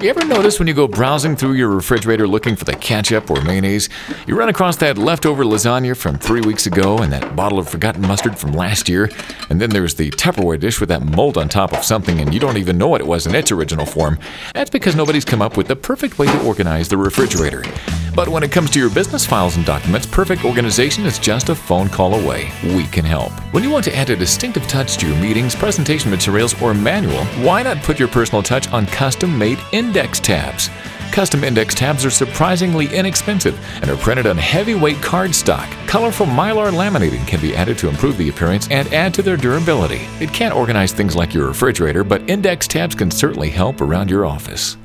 You ever notice when you go browsing through your refrigerator looking for the ketchup or mayonnaise, you run across that leftover lasagna from three weeks ago and that bottle of forgotten mustard from last year, and then there's the Tupperware dish with that mold on top of something and you don't even know what it was in its original form? That's because nobody's come up with the perfect way to organize the refrigerator. But when it comes to your business files and documents, perfect organization is just a phone call away. We can help. When you want to add a distinctive touch to your meetings, presentation materials, or manual, why not put your personal touch on custom made index tabs? Custom index tabs are surprisingly inexpensive and are printed on heavyweight cardstock. Colorful mylar laminating can be added to improve the appearance and add to their durability. It can't organize things like your refrigerator, but index tabs can certainly help around your office.